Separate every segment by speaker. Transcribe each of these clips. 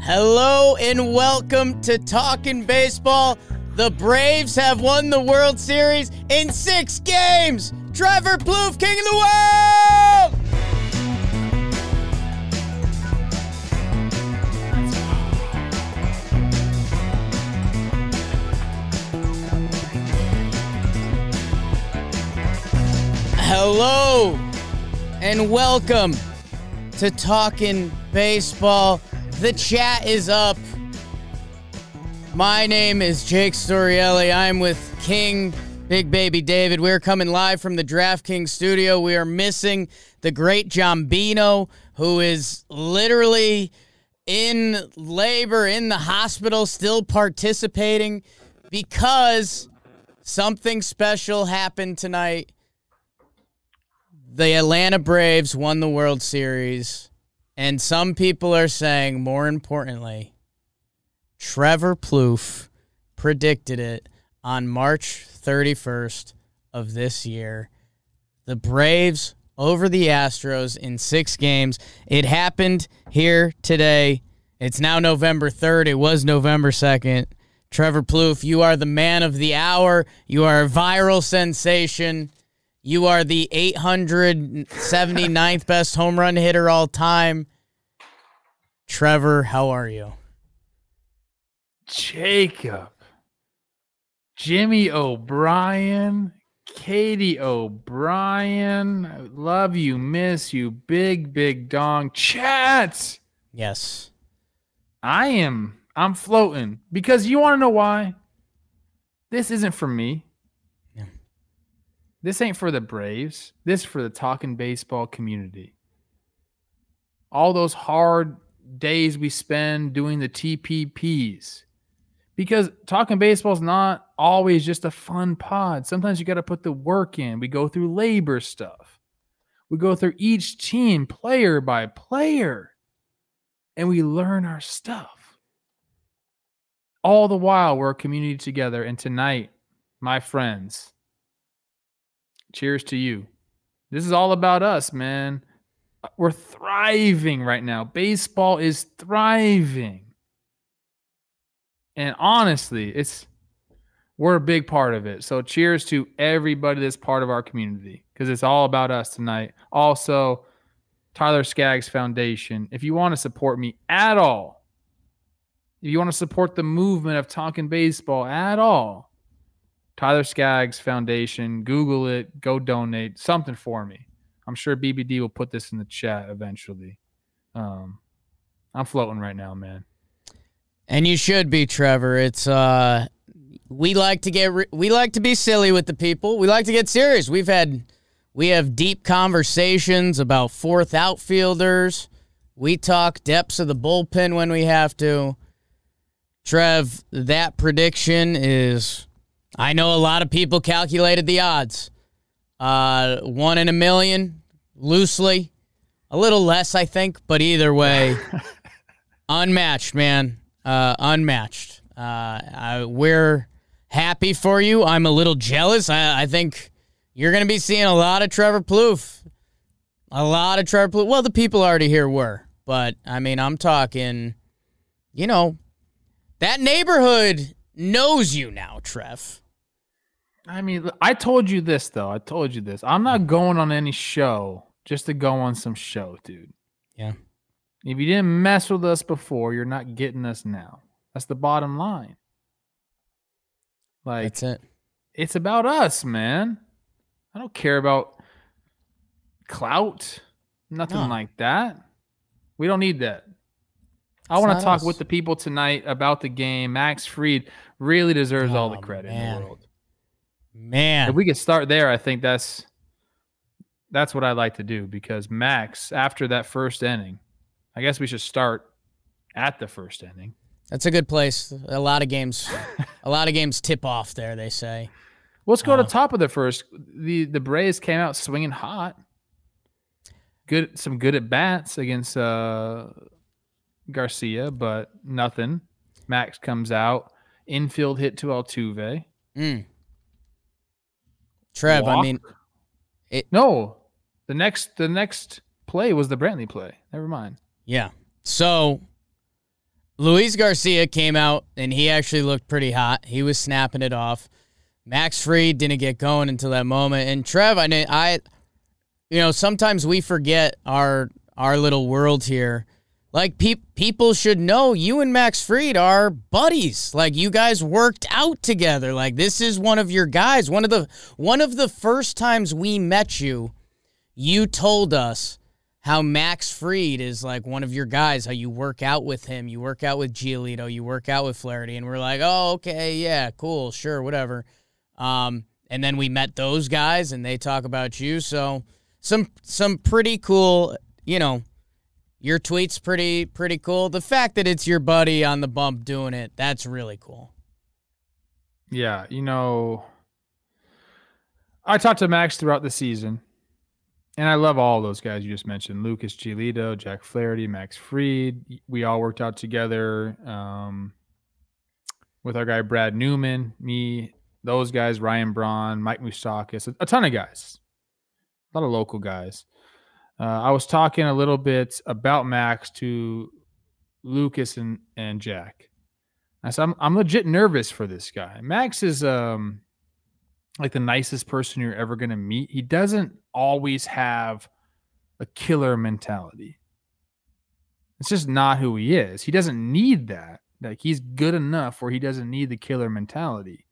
Speaker 1: Hello and welcome to Talking Baseball. The Braves have won the World Series in six games. Trevor Plouffe, King of the World! Hello and welcome to Talking Baseball. The chat is up. My name is Jake Storielli. I'm with King Big Baby David. We're coming live from the DraftKings studio. We are missing the great Jombino, who is literally in labor in the hospital, still participating because something special happened tonight. The Atlanta Braves won the World Series. And some people are saying, more importantly, Trevor Plouffe predicted it on March 31st of this year. The Braves over the Astros in six games. It happened here today. It's now November 3rd. It was November 2nd. Trevor Plouffe, you are the man of the hour. You are a viral sensation. You are the 879th best home run hitter all time. Trevor, how are you?
Speaker 2: Jacob, Jimmy O'Brien, Katie O'Brien. I love you, miss you, big, big dong. Chats.
Speaker 1: Yes.
Speaker 2: I am. I'm floating because you want to know why? This isn't for me. This ain't for the Braves. This is for the talking baseball community. All those hard days we spend doing the TPPs. Because talking baseball is not always just a fun pod. Sometimes you got to put the work in. We go through labor stuff. We go through each team player by player and we learn our stuff. All the while, we're a community together. And tonight, my friends, cheers to you. This is all about us, man. We're thriving right now. Baseball is thriving. And honestly, it's we're a big part of it. So cheers to everybody that's part of our community because it's all about us tonight. Also, Tyler Skaggs Foundation. If you want to support me at all, if you want to support the movement of talking baseball at all, Tyler Skaggs Foundation, Google it, go donate something for me. I'm sure BBD will put this in the chat eventually. Um, I'm floating right now, man.
Speaker 1: And you should be, Trevor. It's uh we like to get re- we like to be silly with the people. We like to get serious. We've had we have deep conversations about fourth outfielders. We talk depths of the bullpen when we have to. Trev, that prediction is I know a lot of people calculated the odds. Uh, one in a million, loosely. A little less, I think, but either way, unmatched, man. Uh, unmatched. Uh, I, we're happy for you. I'm a little jealous. I, I think you're going to be seeing a lot of Trevor Plouffe. A lot of Trevor Plouffe. Well, the people already here were, but I mean, I'm talking, you know, that neighborhood knows you now, Trev.
Speaker 2: I mean, I told you this though. I told you this. I'm not going on any show just to go on some show, dude.
Speaker 1: Yeah.
Speaker 2: If you didn't mess with us before, you're not getting us now. That's the bottom line. Like
Speaker 1: That's it.
Speaker 2: it's about us, man. I don't care about clout, nothing
Speaker 1: No.
Speaker 2: like that. We don't need that. I want to talk
Speaker 1: us.
Speaker 2: with the people tonight about the game. Max Fried really deserves all the
Speaker 1: Oh,
Speaker 2: credit in the world.
Speaker 1: Man.
Speaker 2: If we could start there, I think that's that's what I'd like to do because Max, after that first inning, I guess we should start at the first inning.
Speaker 1: That's a good place. A lot of games, a lot of games tip off there. They say.
Speaker 2: Let's go
Speaker 1: Uh,
Speaker 2: to top of the first. The the Braves came out swinging hot. Good, some good at bats against uh, Garcia, but nothing. Max comes out, infield hit to Altuve.
Speaker 1: Mm. Trev, I mean, it.
Speaker 2: No, the next the next play was the Brantley play. Never mind.
Speaker 1: Yeah. So, Luis Garcia came out and he actually looked pretty hot. He was snapping it off. Max Fried didn't get going until that moment. And Trev, I, I, you know, sometimes we forget our our little world here. Like pe- people should know you and Max Fried are buddies. Like you guys worked out together. Like this is one of your guys. One of the one of the first times we met you, you told us how Max Fried is like one of your guys, how you work out with him, you work out with Giolito, you work out with Flaherty, and we're like, oh, okay, yeah, cool, sure, whatever. Um, and then we met those guys, and they talk about you. So some some pretty cool, you know, your tweet's pretty pretty cool. The fact that it's your buddy on the bump doing it, that's really cool.
Speaker 2: Yeah, you know, I talked to Max throughout the season and I love all those guys you just mentioned: Lucas Giolito, Jack Flaherty, Max Fried. We all worked out together um, with our guy Brad Newman, me, those guys, Ryan Braun, Mike Moustakas, a, a ton of guys, a lot of local guys. Uh, I was talking a little bit about Max to Lucas and and Jack. I said I'm I'm legit nervous for this guy. Max is um like the nicest person you're ever going to meet. He doesn't always have a killer mentality. It's just not who he is. He doesn't need that. Like he's good enough where he doesn't need the killer mentality.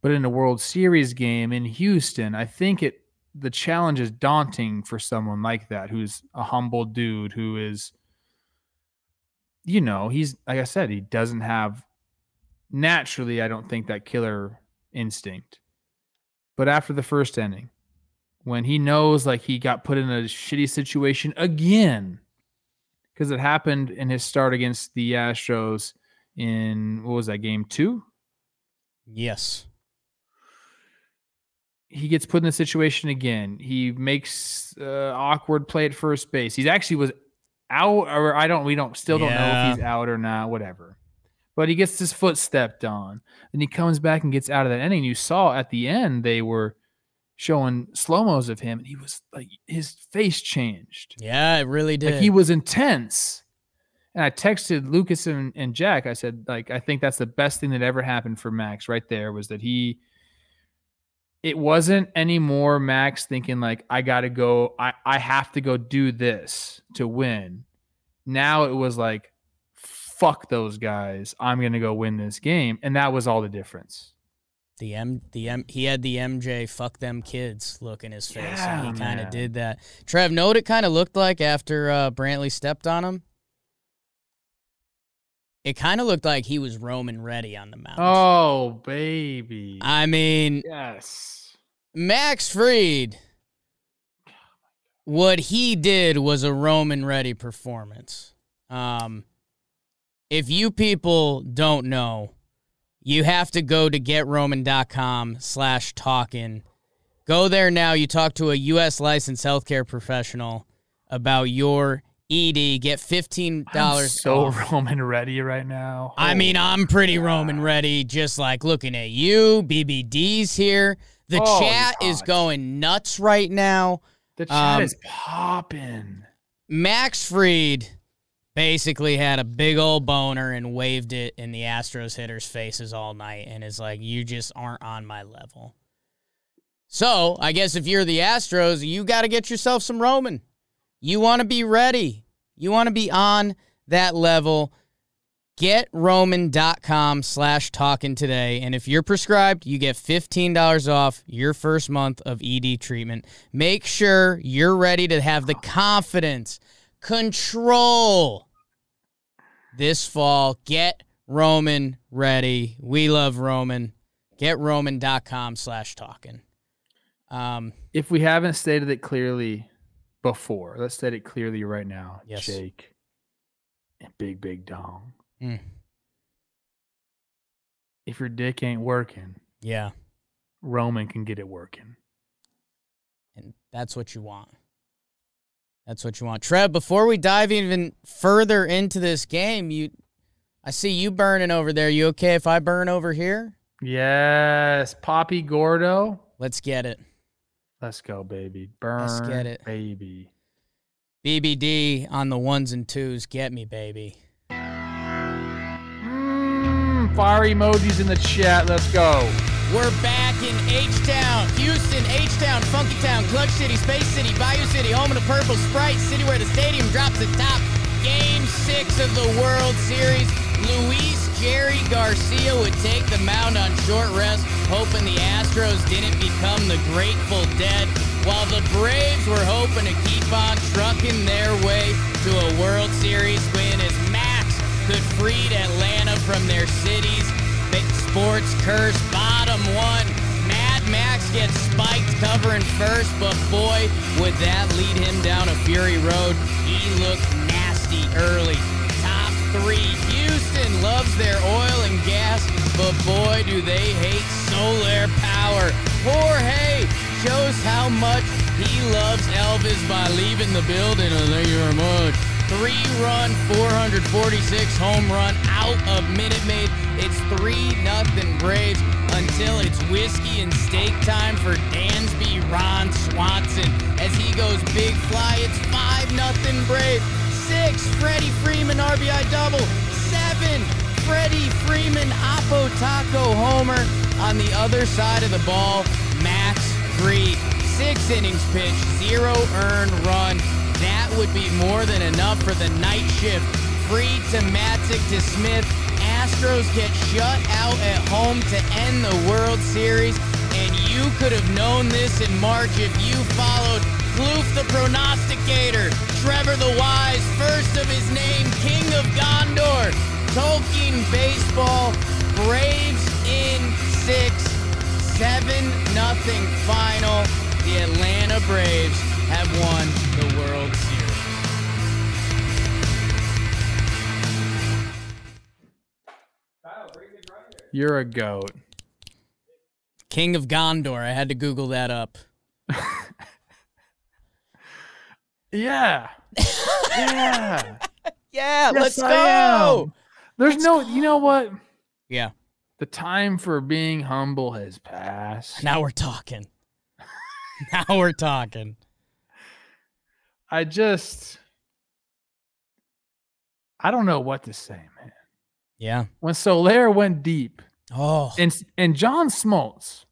Speaker 2: But in a World Series game in Houston, I think it the challenge is daunting for someone like that who's a humble dude who is you know, he's like I said, he doesn't have naturally I don't think that killer instinct. But after the first inning, when he knows like he got put in a shitty situation again, because it happened in his start against the Astros in what was that game two?
Speaker 1: Yes.
Speaker 2: He gets put in the situation again. He makes uh, awkward play at first base. He actually was out, or I don't. We don't still don't yeah. know if he's out or not. Whatever but he gets his foot stepped on. Then he comes back and gets out of that inning. You saw at the end they were showing slow mos of him, and he was like his face changed.
Speaker 1: Yeah, it really did.
Speaker 2: Like he was intense. And I texted Lucas and, and Jack. I said, like, I think that's the best thing that ever happened for Max right there was that he it wasn't anymore Max thinking like I gotta go, I, I have to go do this to win. Now it was like fuck those guys. I'm going to go win this game. And that was all the difference.
Speaker 1: The M, the M, he had the MJ "fuck them kids" look in his face, yeah, and he kind of did that. Trev, know what it kind of looked like after uh, Brantley stepped on him? It kind of looked like he was Roman ready on the mound.
Speaker 2: Oh, baby!
Speaker 1: I mean,
Speaker 2: yes,
Speaker 1: Max Fried, What he did was a Roman ready performance. Um, if you people don't know, you have to go to getroman.com slash talking. Go there now. You talk to a U.S. licensed healthcare professional about your ED. Get fifteen dollars.
Speaker 2: So
Speaker 1: off.
Speaker 2: Roman ready right now.
Speaker 1: I mean, I'm pretty God. Roman ready. Just like looking at you. BBD's here. The oh, chat is going nuts right now.
Speaker 2: The chat um, is popping.
Speaker 1: Max Fried basically had a big old boner and waved it in the Astros hitters' faces all night and is like, you just aren't on my level. So I guess if you're the Astros, you got to get yourself some Roman. You want to be ready. You want to be on that level. GetRoman.com slash talking today. And if you're prescribed, you get $15 off your first month of ED treatment. Make sure you're ready to have the confidence control this fall. Get Roman ready. We love Roman. GetRoman.com slash talking. Um,
Speaker 2: if we haven't stated it clearly before, let's state it clearly right now.
Speaker 1: Yes.
Speaker 2: Jake and Big Big Dong. Mm. If your dick ain't working,
Speaker 1: yeah,
Speaker 2: Roman can get it working.
Speaker 1: And that's what you want. That's what you want. Trev, before we dive even further into this game, you I see you burning over there. You okay if I burn over here?
Speaker 2: Yes, Poppy Gordo.
Speaker 1: Let's get it.
Speaker 2: Let's go, baby. Burn. Let's get it. Baby.
Speaker 1: BBD on the ones and twos. Get me, baby.
Speaker 2: some fire emojis in the chat. Let's go.
Speaker 1: We're back in H-Town, Houston, H-Town, Funky Town, Clutch City, Space City, Bayou City, home of the Purple Sprite, city where the stadium drops the top. Game six of the World Series. Luis Jerry Garcia would take the mound on short rest, hoping the Astros didn't become the Grateful Dead, while the Braves were hoping to keep on trucking their way to a World Series win as Max could free Atlanta from their city's sports curse. Bottom one. Mad Max gets spiked covering first, but boy, would that lead him down a fury road. He looked early. Top three. Houston loves their oil and gas, but boy, do they hate solar power. Jorge shows how much he loves Elvis by leaving the building. Oh, thank you very much. Three run, 446 home run out of Minute Maid. It's 3 nothing Braves until it's whiskey and steak time for Dansby Ron Swanson. As he goes big fly, it's 5 nothing Braves. 6 Freddie Freeman RBI double. 7 Freddie Freeman Oppo Taco homer. On the other side of the ball, Max Fried. Six innings pitched, zero earned run. That would be more than enough for the night shift. Fried to Matzek to Smith. Astros get shut out at home to end the World Series. And you could have known this in March if you followed Plouffe the prognosticator, Trevor the Wise, first of his name, King of Gondor, Tolkien Baseball, Braves in six, seven nothing final. The Atlanta Braves have won the World Series.
Speaker 2: You're a goat.
Speaker 1: King of Gondor. I had to Google that up.
Speaker 2: Yeah. yeah.
Speaker 1: Yeah,
Speaker 2: Yes,
Speaker 1: let's go.
Speaker 2: There's no, you know what?
Speaker 1: Yeah,
Speaker 2: The time for being humble has passed.
Speaker 1: now we're talking. now we're talking.
Speaker 2: I just, I don't know what to say, man.
Speaker 1: Yeah.
Speaker 2: When Soler went deep,
Speaker 1: Oh,
Speaker 2: and and John Smoltz,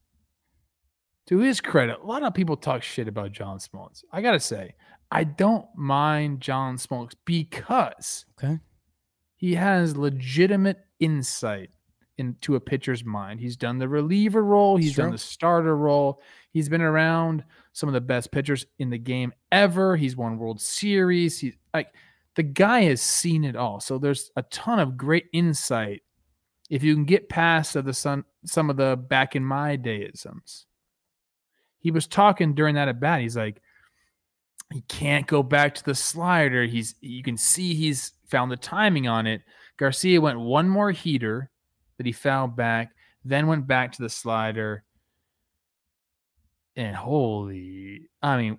Speaker 2: to his credit, a lot of people talk shit about John Smoltz. I gotta say, I don't mind John Smoltz because
Speaker 1: okay.
Speaker 2: he has legitimate insight into a pitcher's mind. He's done the reliever role, he's done the starter role. He's been around some of the best pitchers in the game ever. He's won World Series. He's like the guy has seen it all. So there's a ton of great insight if you can get past of the sun, some of the back in my dayisms. He was talking during that at bat. He's like, he can't go back to the slider. He's you can see he's found the timing on it. Garcia went one more heater that he fouled back, then went back to the slider. And holy, I mean,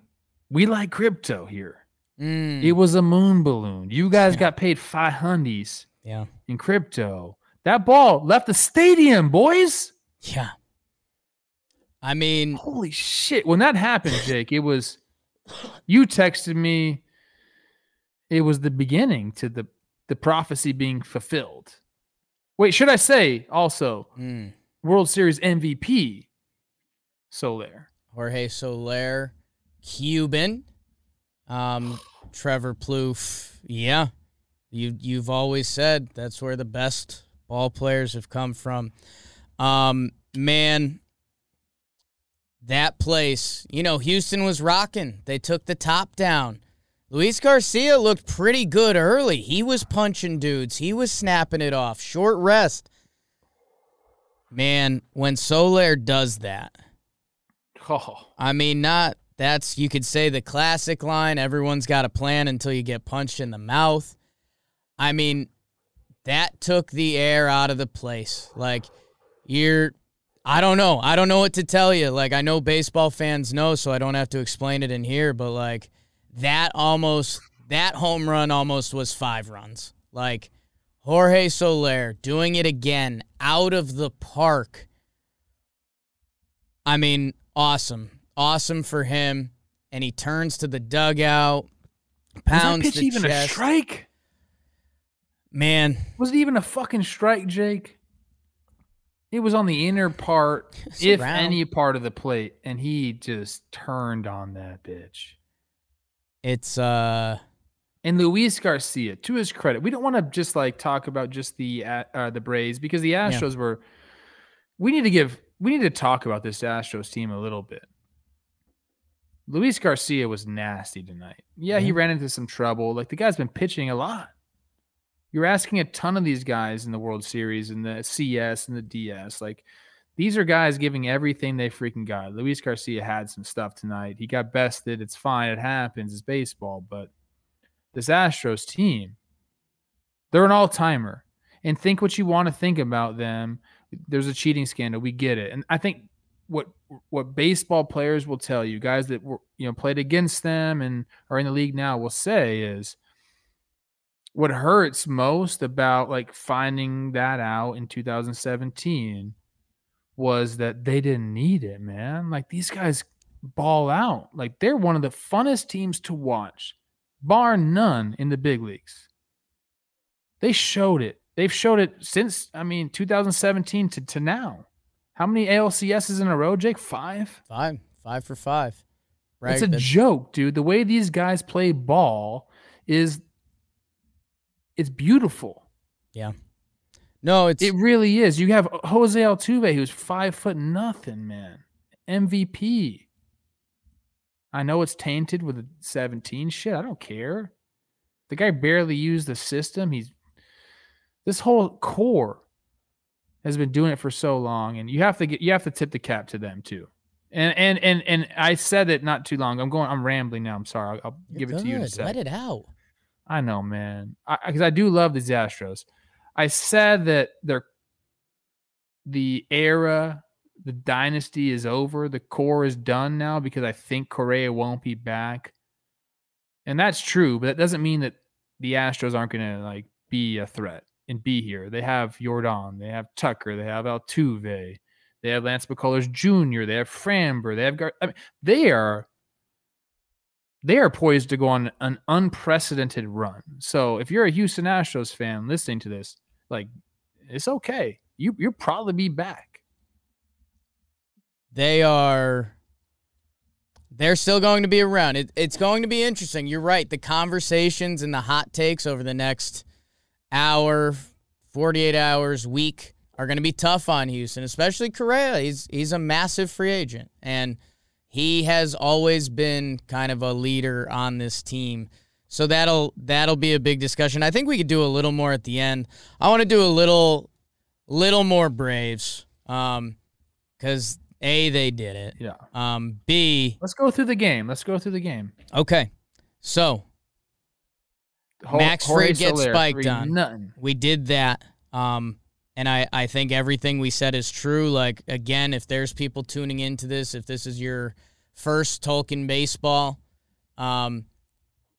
Speaker 2: we like crypto here.
Speaker 1: Mm,
Speaker 2: It was a moon balloon. You guys got paid five hundies
Speaker 1: yeah.
Speaker 2: in crypto. That ball left the stadium, boys.
Speaker 1: Yeah. I mean,
Speaker 2: Holy shit. When that happened, Jake, it was you texted me. It was the beginning to the the prophecy being fulfilled. Wait, should I say also
Speaker 1: mm,
Speaker 2: World Series MVP Soler?
Speaker 1: Jorge Soler, Cuban, um, Trevor Plouffe. Yeah, you you've always said that's where the best ball players have come from. Um, man, that place, you know, Houston was rocking. They took the top down. Luis Garcia looked pretty good early. He was punching dudes. He was snapping it off. Short rest. Man, when Soler does that,
Speaker 2: Oh,
Speaker 1: I mean, not that's you could say the classic line, everyone's got a plan until you get punched in the mouth. I mean, that took the air out of the place. Like you're I don't know. I don't know what to tell you. Like I know baseball fans know, so I don't have to explain it in here, but like that almost that home run almost was 5 runs. Like Jorge Soler doing it again out of the park. I mean, awesome. Awesome for him. And he turns to the dugout,
Speaker 2: was that
Speaker 1: pounds
Speaker 2: pitch even a strike?
Speaker 1: Man,
Speaker 2: Was it even a fucking strike, Jake? It was on the inner part,
Speaker 1: It's
Speaker 2: if any part of the plate, and he just turned on that bitch.
Speaker 1: It's uh
Speaker 2: And Luis Garcia, to his credit, we don't want to just like talk about just the uh, the Braves because the Astros were. We need to give. We need to talk about this Astros team a little bit. Luis Garcia was nasty tonight. Yeah, he ran into some trouble. Like the guy's been pitching a lot. You're asking a ton of these guys in the World Series and the CS and the DS. Like these are guys giving everything they freaking got. Luis Garcia had some stuff tonight. He got bested. It's fine. It happens. It's baseball. But this Astros team, they're an all timer. And think what you want to think about them. There's a cheating scandal. We get it. And I think what what baseball players will tell you, guys that were you know played against them and are in the league now, will say is what hurts most about like finding that out in 2017 was that they didn't need it, man. Like these guys ball out. Like they're one of the funnest teams to watch, bar none in the big leagues. They showed it. They've showed it since, I mean, 2017 to, to now. How many ALCSs in a row, Jake? Five?
Speaker 1: five. Five for five. Right.
Speaker 2: It's a joke, dude. The way these guys play ball is it's beautiful. Yeah.
Speaker 1: No, it's
Speaker 2: It really is. You have Jose Altuve, who's five foot nothing, man. MVP. I know it's tainted with a 17. Shit, I don't care. The guy barely used the system. He's this whole core has been doing it for so long, and you have to get you have to tip the cap to them too. And and and and I said it not too long. I'm going. I'm rambling now. I'm sorry. I'll, I'll give it to you in a.
Speaker 1: Let it out.
Speaker 2: I know, man. Because I, do love these Astros. I said that they're the era, the dynasty is over. The core is done now because I think Correa won't be back, and that's true. But that doesn't mean that the Astros aren't going to like be a threat and be here. They have Yordan, they have Tucker, they have Altuve, they have Lance McCullers Jr., they have Framber, they have Gar- I mean, they are they are poised to go on an unprecedented run. So if you're a Houston Astros fan listening to this, like it's okay. You you'll probably be back.
Speaker 1: They are. They're still going to be around. It, it's going to be interesting. You're right. The conversations and the hot takes over the next hour, 48 hours, week are going to be tough on Houston, especially Correa. He's he's a massive free agent, and he has always been kind of a leader on this team. So that'll that'll be a big discussion. I think we could do a little more at the end. I want to do a little little more Braves, um, because a they did it.
Speaker 2: Yeah.
Speaker 1: Um, B
Speaker 2: Let's go through the game. Let's go through the game.
Speaker 1: okay. So
Speaker 2: Ho-
Speaker 1: Max
Speaker 2: Jorge
Speaker 1: Fried gets
Speaker 2: Soler,
Speaker 1: spiked on.
Speaker 2: Nothing.
Speaker 1: we did that. Um, and I, I think everything we said is true. Like, again, if there's people tuning into this, if this is your first Talking Baseball, um,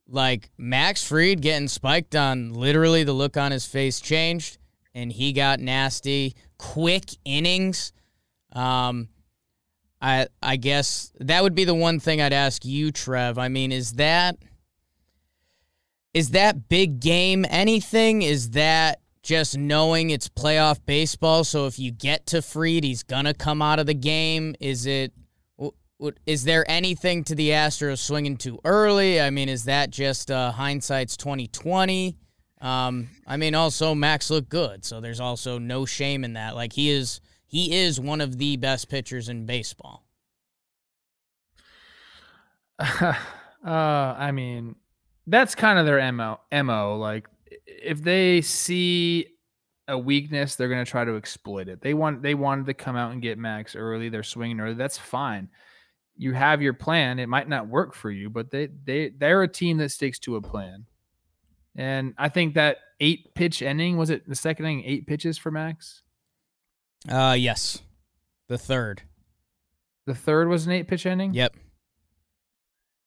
Speaker 1: like Max Fried getting spiked on, literally the look on his face changed and he got nasty. Quick innings. Um, I I guess that would be the one thing I'd ask you, Trev. I mean, is that is that big game anything? Is that just knowing it's playoff baseball? So if you get to Fried, he's gonna come out of the game. Is it? Is there anything to the Astros swinging too early? I mean, is that just uh, hindsight's twenty twenty? Um, I mean, also Max looked good, so there's also no shame in that. Like he is, he is one of the best pitchers in baseball.
Speaker 2: uh, I mean, that's kind of their mo. Mo. Like, if they see a weakness, they're gonna try to exploit it. They want they wanted to come out and get Max early. They're swinging early. That's fine. You have your plan. It might not work for you, but they they they're a team that sticks to a plan. And I think that eight pitch ending was it the second inning eight pitches for Max.
Speaker 1: Uh, yes, the third.
Speaker 2: The third was an eight pitch ending?
Speaker 1: Yep.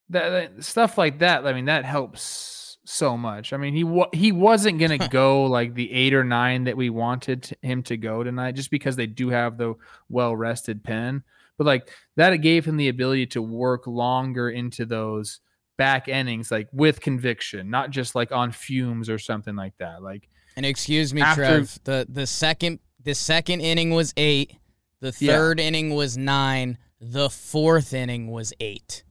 Speaker 2: that, that- stuff like that. I mean, that helps so much. I mean, he wa- he wasn't gonna go like the eight or nine that we wanted to- him to go tonight, just because they do have the well rested pen. But like that, it gave him the ability to work longer into those back innings, like with conviction, not just like on fumes or something like that. Like
Speaker 1: And excuse me,
Speaker 2: After-
Speaker 1: Trev. The the second the second inning was eight. The
Speaker 2: Yeah.
Speaker 1: third inning was nine. The fourth inning was eight.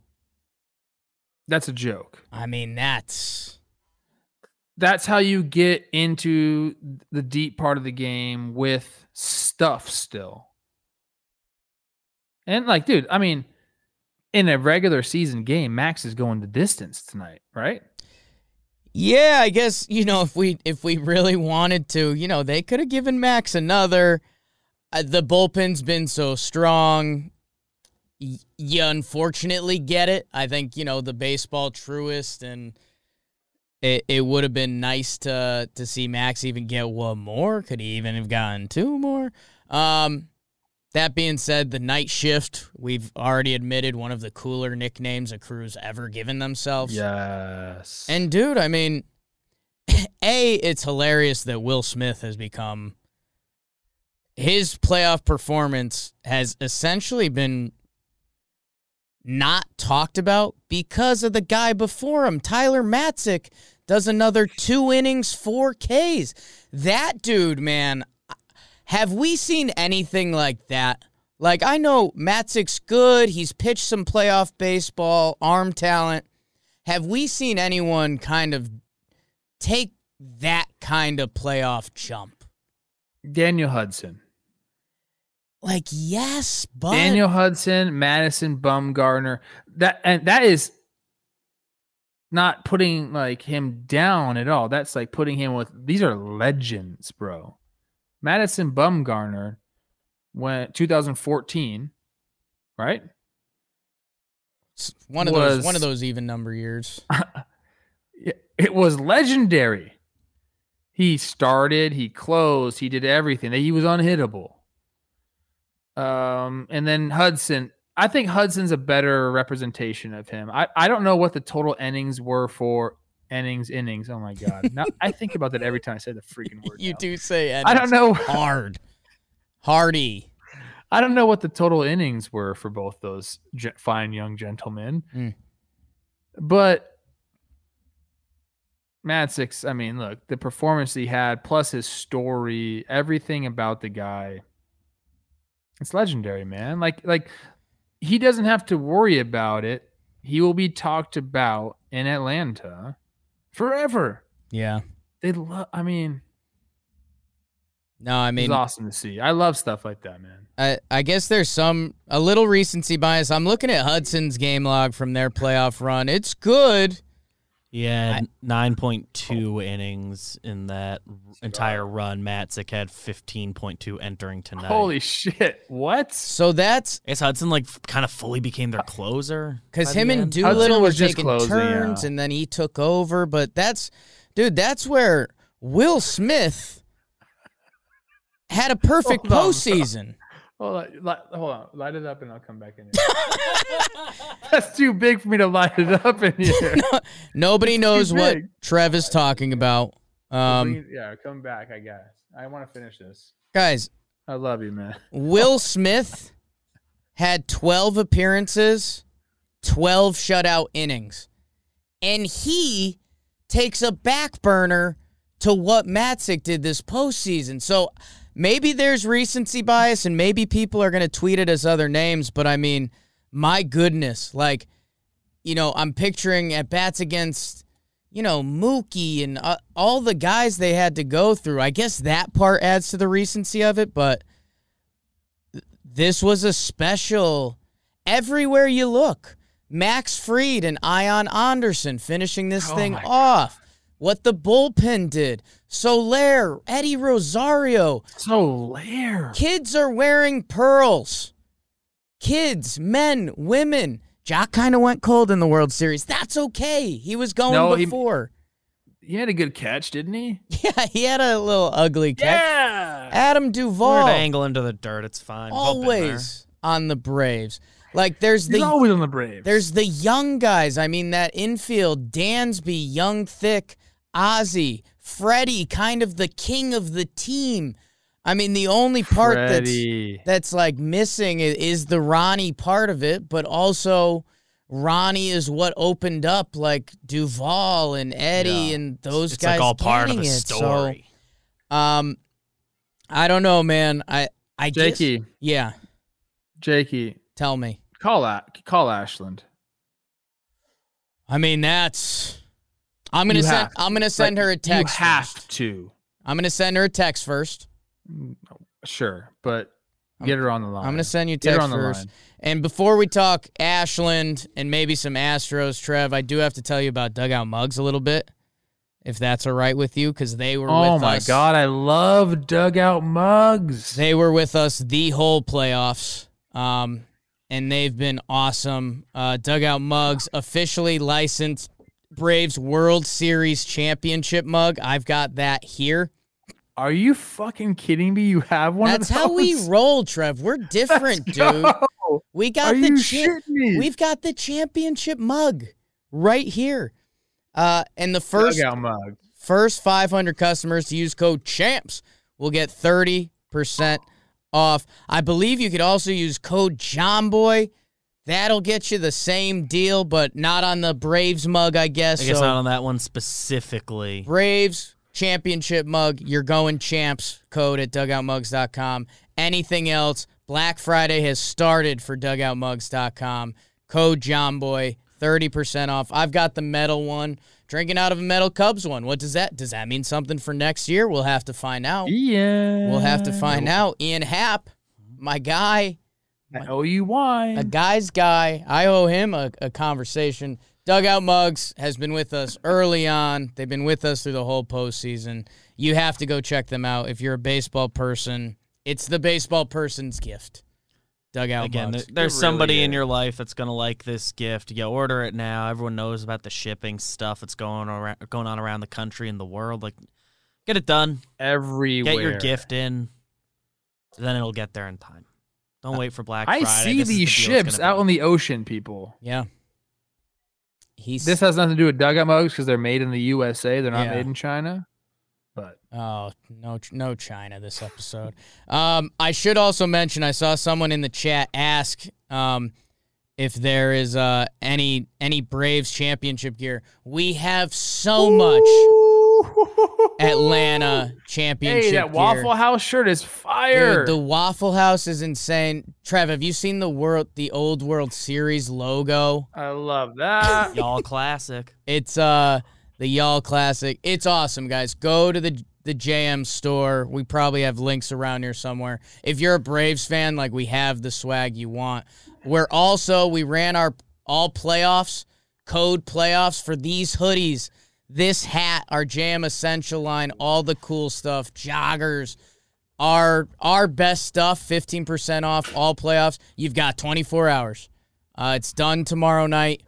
Speaker 2: That's a joke.
Speaker 1: I mean, that's
Speaker 2: That's how you get into the deep part of the game with stuff still. And like, dude, I mean, in a regular season game, Max is going the distance tonight, right?
Speaker 1: yeah. I guess you know if we if we really wanted to, you know, they could have given Max another. Uh, the bullpen's been so strong. Y- you unfortunately get it. I think you know the baseball truest, and it it would have been nice to to see Max even get one more. Could he even have gotten two more? Um, that being said, the night shift we've already admitted one of the cooler nicknames a crew's ever given themselves.
Speaker 2: Yes.
Speaker 1: And dude, I mean, a it's hilarious that Will Smith has become his playoff performance has essentially been not talked about because of the guy before him, Tyler Matzek, does another two innings, four Ks. That dude, man, have we seen anything like that? Like I know Matzek's good. He's pitched some playoff baseball, arm talent. Have we seen anyone kind of take that kind of playoff jump?
Speaker 2: Daniel Hudson.
Speaker 1: Like yes, but
Speaker 2: Daniel Hudson, Madison Bumgarner. That and that is not putting like him down at all. That's like putting him with these are legends, bro. Madison Bumgarner went 2014, right?
Speaker 1: One of those one of those even number years.
Speaker 2: It- It was legendary. He started, he closed, he did everything. He was unhittable. Um, and then Hudson, I think Hudson's a better representation of him. I, I don't know what the total innings were for innings, innings. Oh my god. Now I think about that every time I say the freaking word.
Speaker 1: You
Speaker 2: now.
Speaker 1: do say innings.
Speaker 2: I don't know.
Speaker 1: hard, hardy.
Speaker 2: I don't know what the total innings were for both those ge- fine young gentlemen.
Speaker 1: Mm.
Speaker 2: But Matzek, I mean, look, the performance he had, plus his story, everything about the guy, it's legendary, man. Like, like he doesn't have to worry about it. He will be talked about in Atlanta forever.
Speaker 1: Yeah.
Speaker 2: They love. I mean,
Speaker 1: No, I
Speaker 2: it's
Speaker 1: mean,
Speaker 2: awesome to see. I love stuff like that, man.
Speaker 1: I, I guess there's some a little recency bias. I'm looking at Hudson's game log from their playoff run. It's good.
Speaker 3: Yeah, nine point two innings in that entire run. Matzek had fifteen point two entering tonight.
Speaker 2: Holy shit! What?
Speaker 1: So that's
Speaker 3: I guess Hudson like kind of fully became their closer
Speaker 1: because him and
Speaker 3: end.
Speaker 1: Doolittle were
Speaker 2: was just
Speaker 1: taking
Speaker 2: closing,
Speaker 1: turns,
Speaker 2: yeah.
Speaker 1: and then he took over. But that's, dude, that's where Will Smith had a perfect
Speaker 2: Hold on, bro.
Speaker 1: postseason.
Speaker 2: Hold on, light, hold on, light it up, and I'll come back in. Here. That's too big for me to light it up in here.
Speaker 1: Nobody
Speaker 2: It's
Speaker 1: knows what. Trev is talking about. Um,
Speaker 2: yeah, come back. I guess I want to finish this.
Speaker 1: guys,
Speaker 2: I love you, man.
Speaker 1: Will Smith had 12 appearances, 12 shutout innings. And he takes a back burner to what Matzek did this postseason. So maybe there's recency bias and maybe people are going to tweet it as other names, but I mean, my goodness, like, you know, I'm picturing at bats against, you know, Mookie and uh, all the guys they had to go through. I guess that part adds to the recency of it, but this was a special everywhere you look. Max Fried and Ian Anderson finishing this
Speaker 2: Oh
Speaker 1: thing off. What the bullpen did. Soler, Eddie Rosario.
Speaker 2: Soler.
Speaker 1: Kids are wearing pearls. Kids, men, women. Joc kind of went cold in the World Series. That's okay. He was going
Speaker 2: No,
Speaker 1: before.
Speaker 2: He had a good catch, didn't he?
Speaker 1: Yeah, he had a little ugly catch.
Speaker 2: Yeah.
Speaker 1: Adam
Speaker 3: Weird
Speaker 1: Duvall.
Speaker 3: angle into the dirt. It's fine. We've all been there.
Speaker 1: always on the Braves. Like there's
Speaker 2: He's
Speaker 1: the
Speaker 2: always on the Braves.
Speaker 1: there's the young guys. I mean that infield, Dansby, Young Thick, Ozzy, Freddie, kind of the king of the team. I mean the only part
Speaker 2: Freddie.
Speaker 1: that's that's like missing is the Ronnie part of it, but also Ronnie is what opened up like Duvall and Eddie
Speaker 2: Yeah.
Speaker 1: and those
Speaker 3: It's
Speaker 1: guys
Speaker 3: like all part of the
Speaker 1: it. So,
Speaker 3: story.
Speaker 1: um, I don't know, man. I I guess,
Speaker 2: Jakey,
Speaker 1: yeah.
Speaker 2: Jakey,
Speaker 1: Tell me.
Speaker 2: call that. Call Ashland.
Speaker 1: I mean, that's. I'm gonna
Speaker 2: You
Speaker 1: send. I'm gonna send
Speaker 2: Like,
Speaker 1: her a text.
Speaker 2: You have
Speaker 1: first.
Speaker 2: to.
Speaker 1: I'm gonna send her a text first.
Speaker 2: Sure, but get her on the line.
Speaker 1: I'm gonna send you a
Speaker 2: Get her
Speaker 1: text first.
Speaker 2: line.
Speaker 1: And before we talk Ashland and maybe some Astros, Trev, I do have to tell you about dugout mugs a little bit, if that's all right with you, because they were with us.
Speaker 2: Oh my
Speaker 1: us.
Speaker 2: god, I love dugout mugs.
Speaker 1: They were with us the whole playoffs, um, and they've been awesome. Uh, dugout mugs officially licensed Braves World Series championship mug. I've got that here.
Speaker 2: Are you fucking kidding me? You have one
Speaker 1: That's
Speaker 2: of those?
Speaker 1: how we roll, Trev. We're different, dude. We got
Speaker 2: Are
Speaker 1: the cha- We've got the championship mug right here. Uh, and the first
Speaker 2: mug.
Speaker 1: first 500 customers to use code CHAMPS will get 30% off. I believe you could also use code JOMBOY. That'll get you the same deal, but not on the Braves mug, I guess.
Speaker 3: I guess
Speaker 1: so
Speaker 3: not on that one specifically.
Speaker 1: Braves championship mug, you're going champs code at dugoutmugs.com. Anything else, Black Friday has started for dugoutmugs.com. Code JOMBOY, 30% off. I've got the metal one, drinking out of a metal Cubs one. What does that does that mean something for next year? We'll have to find out.
Speaker 2: Yeah.
Speaker 1: We'll have to find out. Ian Happ, my guy,
Speaker 2: I owe you wine.
Speaker 1: a guy's guy. I owe him a, a conversation. Dugout Mugs has been with us early on. They've been with us through the whole postseason. You have to go check them out if you're a baseball person. It's the baseball person's gift. Dugout
Speaker 3: Again,
Speaker 1: Mugs.
Speaker 3: there- there's
Speaker 2: really
Speaker 3: somebody in your life that's gonna like this gift. You order it now. Everyone knows about the shipping stuff that's going around, going on around the country and the world. Like, get it done.
Speaker 2: Everywhere.
Speaker 3: Get your gift in. Then it'll get there in time. Don't wait for Black Friday.
Speaker 2: I see
Speaker 3: This is the
Speaker 2: these
Speaker 3: deal it's
Speaker 2: ships
Speaker 3: gonna
Speaker 2: out
Speaker 3: be.
Speaker 2: on the ocean, people.
Speaker 1: yeah. He's
Speaker 2: This has nothing to do with dugout mugs because they're made in the USA. They're not
Speaker 1: Yeah.
Speaker 2: made in China. But
Speaker 1: Oh, no no China this episode. Um I should also mention I saw someone in the chat ask um if there is uh any any Braves championship gear. We have so much Atlanta championship
Speaker 2: Hey, that
Speaker 1: gear.
Speaker 2: Waffle House shirt is fire.
Speaker 1: Dude, the Waffle House is insane. Trev, have you seen the world the old World Series logo?
Speaker 2: I love that.
Speaker 3: Y'all classic.
Speaker 1: It's uh the Y'all Classic. It's awesome, guys. Go to the the JM store. We probably have links around here somewhere. If you're a Braves fan, like we have the swag you want. We're also we ran our all playoffs code playoffs for these hoodies. This hat, our jam Essential line, all the cool stuff, joggers, our our best stuff, 15% off all playoffs. You've got 24 hours. Uh, it's done tomorrow night.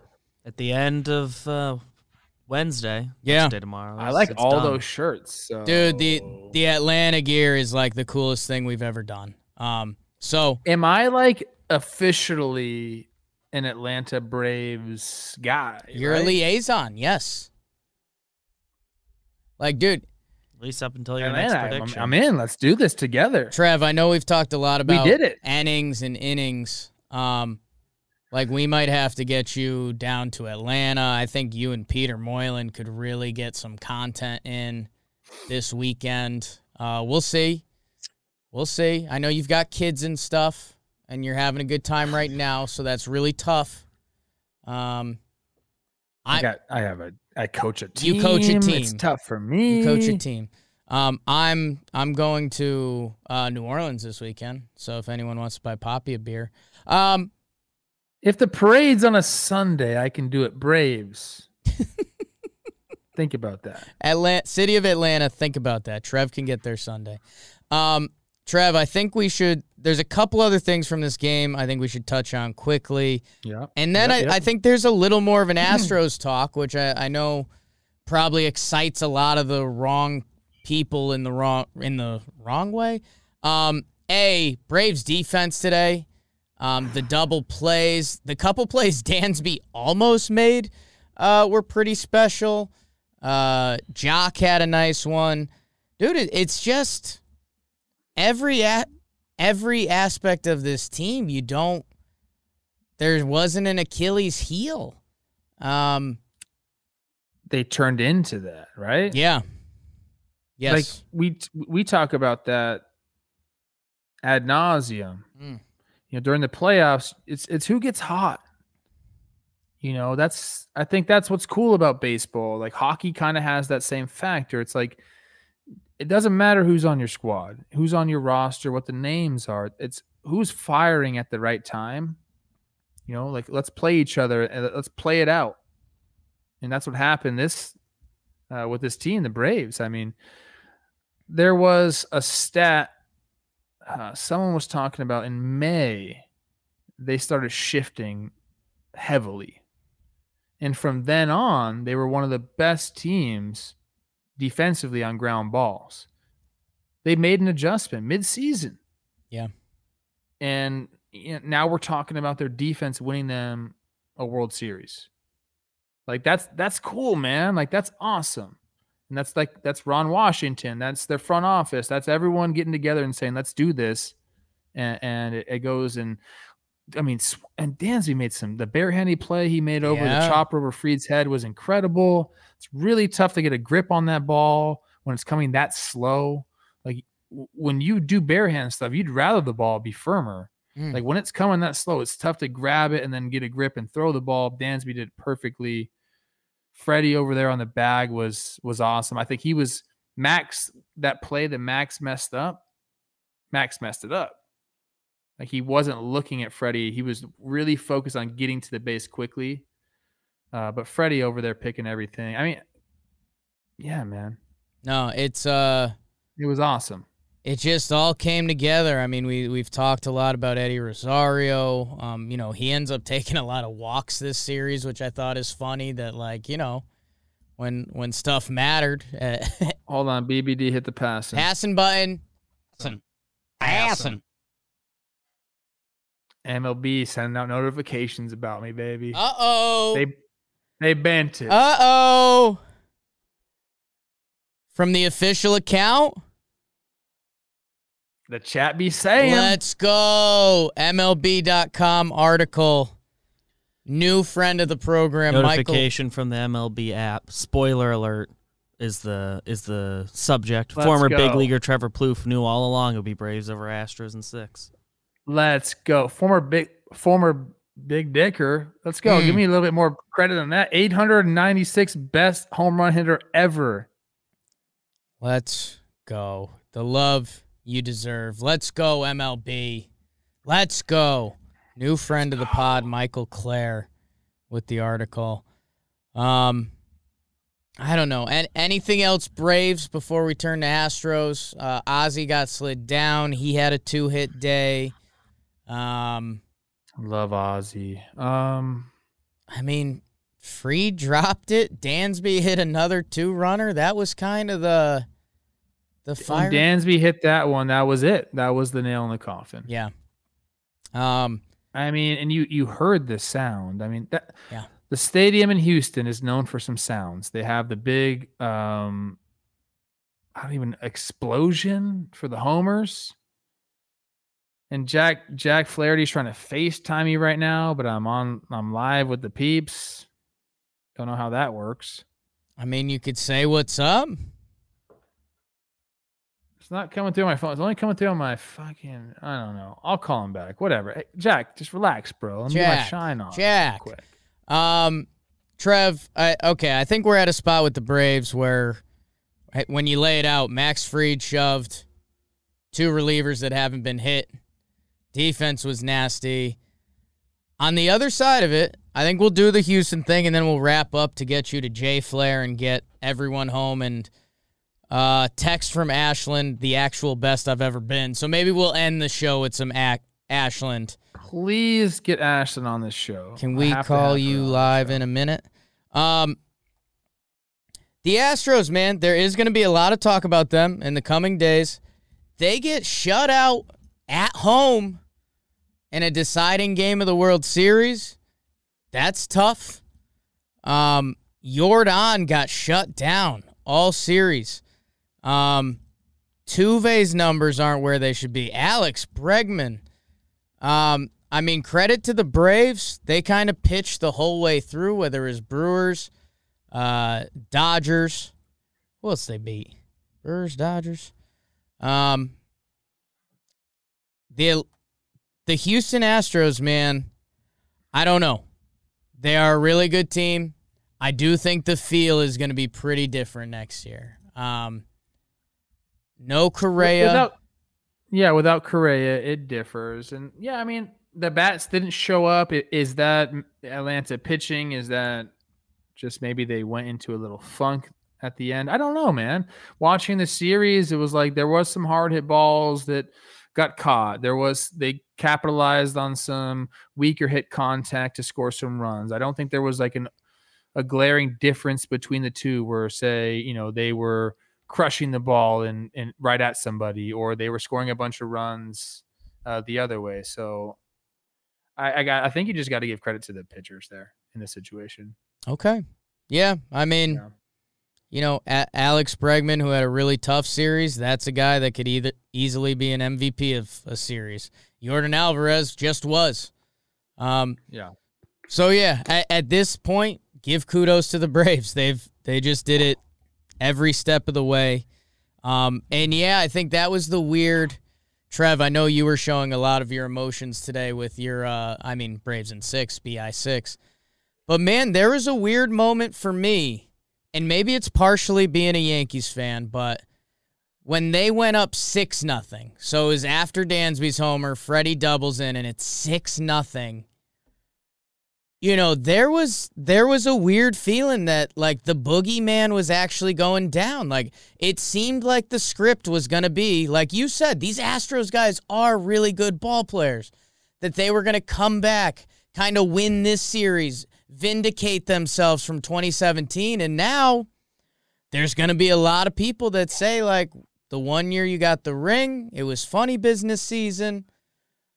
Speaker 3: At the end of uh, Wednesday.
Speaker 1: Yeah.
Speaker 3: Wednesday tomorrow.
Speaker 2: I like all
Speaker 3: done.
Speaker 2: those shirts. So.
Speaker 1: Dude, the the Atlanta gear is like the coolest thing we've ever done. Um, so
Speaker 2: Am I like officially an Atlanta Braves guy?
Speaker 1: you're
Speaker 2: right?
Speaker 1: a liaison, yes. Like, dude,
Speaker 3: At least up until your next
Speaker 2: Atlanta, I'm,
Speaker 3: prediction.
Speaker 2: I'm in. Let's do this together.
Speaker 1: Trev, I know we've talked a lot about We
Speaker 2: did it.
Speaker 1: innings and innings. Um, like we might have to get you down to Atlanta. I think you and Peter Moylan could really get some content in this weekend. Uh, we'll see. We'll see. I know you've got kids and stuff, and you're having a good time right now, so that's really tough. Um,
Speaker 2: I,
Speaker 1: I-
Speaker 2: got. I have a. I coach a team.
Speaker 1: You coach a team.
Speaker 2: It's tough for me.
Speaker 1: you coach a team. Um, I'm I'm going to uh, New Orleans this weekend, so if anyone wants to buy Poppy a beer, um,
Speaker 2: If the parade's on a Sunday, I can do it. Braves. Think about that.
Speaker 1: Atlanta, city of Atlanta. Think about that. Trev can get there Sunday. Um, Trev, I think we should. There's a couple other things from this game I think we should touch on quickly,
Speaker 2: Yeah.
Speaker 1: and then I. I think there's a little more of an Astros talk, which I, I know probably excites a lot of the wrong people in the wrong in the wrong way. Um, a Braves defense today. Um, the double plays, the couple plays Dansby almost made, uh, were pretty special. Uh, Joc had a nice one, dude. It, it's just every a- every aspect of this team. You don't. There wasn't an Achilles heel. Um.
Speaker 2: They turned into that, right?
Speaker 1: Yeah. Yes.
Speaker 2: Like we we talk about that ad nauseum.
Speaker 1: Mm.
Speaker 2: You know, during the playoffs, it's it's who gets hot. You know, that's I think that's what's cool about baseball. Like hockey kind of has that same factor. It's like it doesn't matter who's on your squad, who's on your roster, what the names are. It's who's firing at the right time. You know, like let's play each other and let's play it out. And that's what happened this uh, with this team, the Braves. I mean, there was a stat uh, someone was talking about in May. They started shifting heavily, and from then on, they were one of the best teams defensively on ground balls. They made an adjustment mid-season.
Speaker 1: Yeah.
Speaker 2: And you know, now we're talking about their defense winning them a World Series. Like that's that's cool, man. Like that's awesome. And that's like that's Ron Washington. That's their front office. That's everyone getting together and saying, "Let's do this." And, and it, it goes and I mean, and Dansby made some the barehanded play he made over
Speaker 1: Yeah.
Speaker 2: the chopper over Fried's head was incredible. It's really tough to get a grip on that ball when it's coming that slow. Like when you do barehand stuff, you'd rather the ball be firmer.
Speaker 1: Mm.
Speaker 2: Like when it's coming that slow, it's tough to grab it and then get a grip and throw the ball. Dansby did it perfectly. Freddie over there on the bag was was awesome. I think he was Max that play that Max messed up. Max messed it up. Like he wasn't looking at Freddie. He was really focused on getting to the base quickly. Uh, but Freddie over there picking everything. I mean, yeah, man,
Speaker 1: No, it's uh
Speaker 2: it was awesome.
Speaker 1: it just all came together. I mean, we we've talked a lot about Eddie Rosario. Um, you know, he ends up taking a lot of walks this series, which I thought is funny. That like, you know, when when stuff mattered, uh,
Speaker 2: Hold on, BBD hit the passing.
Speaker 1: passing button, passing, passing.
Speaker 2: MLB sending out notifications about me, baby.
Speaker 1: Uh oh.
Speaker 2: They they bent it.
Speaker 1: Uh oh. From the official account.
Speaker 2: the chat be saying.
Speaker 1: Let's go. MLB.com article. New friend of the program, Michael.
Speaker 3: Notification from the MLB app. Spoiler alert is the is the subject.
Speaker 2: Let's
Speaker 3: Former big leaguer Trevor Plouffe knew all along it would be Braves over Astros in six.
Speaker 2: Let's go. Former big former big dicker. Let's go.
Speaker 1: Hmm.
Speaker 2: Give me a little bit more credit on that. 896 best home run hitter ever.
Speaker 1: Let's go. The love you deserve. Let's go, MLB. Let's go. New friend of the pod, Michael Clair, with the article. Um, I don't know. And anything else, Braves, before we turn to Astros? Uh, Ozzy got slid down. He had a two hit day. Um,
Speaker 2: Love Ozzy. Um
Speaker 1: I mean, Free dropped it. Dansby hit another two runner. That was kind of the the fire.
Speaker 2: when Dansby hit that one, that was it. That was the nail in the coffin.
Speaker 1: yeah. Um.
Speaker 2: I mean, and you you heard the sound. I mean, that
Speaker 1: Yeah.
Speaker 2: the stadium in Houston is known for some sounds. They have the big um I don't even explosion for the homers. And Jack Jack Flaherty's trying to FaceTime me right now, but I'm on I'm live with the peeps. Don't know how that works.
Speaker 1: I mean, you could say what's up.
Speaker 2: It's not coming through my phone. It's only coming through on my fucking I don't know. I'll call him back. Whatever. Hey, Jack, just relax, bro. Let me my shine on. real
Speaker 1: Jack.
Speaker 2: quick.
Speaker 1: Um, Trev. I, okay, I think we're at a spot with the Braves where, when you lay it out, Max Fried shoved two relievers that haven't been hit. Defense was nasty. On the other side of it, I think we'll do the Houston thing and then we'll wrap up to get you to Jay Flair and get everyone home and uh, text from Ashland, the actual best I've ever been. So maybe we'll end the show with some ac- Ashland.
Speaker 2: Please get Ashland on this show.
Speaker 1: Can we call you live in a minute? Um, the Astros, man, there is going to be a lot of talk about them in the coming days. They get shut out at home in a deciding game of the World Series. That's tough. Um, Yordan got shut down all series. Um, Tuve's numbers aren't where they should be. Alex Bregman. Um, I mean, credit to the Braves. They kind of pitched the whole way through, whether it was Brewers, uh, Dodgers. Who else they beat? Brewers, Dodgers. Um, the the Houston Astros, man, I don't know. They are a really good team. I do think the feel is going to be pretty different next year. Um, no Correa.
Speaker 2: Without, yeah, without Correa, it differs. And yeah, I mean, the bats didn't show up. Is that Atlanta pitching? Is that just maybe they went into a little funk at the end? I don't know, man. Watching the series, it was like there was some hard hit balls that got caught. There was they capitalized on some weaker hit contact to score some runs. I don't think there was like an a glaring difference between the two where say, you know, they were crushing the ball and and right at somebody or they were scoring a bunch of runs uh, the other way. So I, I got I think you just got to give credit to the pitchers there in this situation.
Speaker 1: Okay. Yeah, I mean yeah you know, a- Alex Bregman, who had a really tough series, that's a guy that could either easily be an MVP of a series. Yordan Alvarez just was. Um,
Speaker 2: yeah.
Speaker 1: So yeah, at, at this point, give kudos to the Braves. They've they just did it every step of the way. Um, and yeah, I think that was the weird. Trev, I know you were showing a lot of your emotions today with your, uh, I mean, Braves in six, BI six. But man, there was a weird moment for me and maybe it's partially being a Yankees fan, but when they went up six nothing, so was after Dansby's homer, Freddie doubles in, and it's six nothing. You know, there was there was a weird feeling that like the boogeyman was actually going down. Like it seemed like the script was gonna be, like you said, these Astros guys are really good ball players. That they were gonna come back, kind of win this series, vindicate themselves from 2017. And now there's going to be a lot of people that say, like, the one year you got the ring, it was funny business season.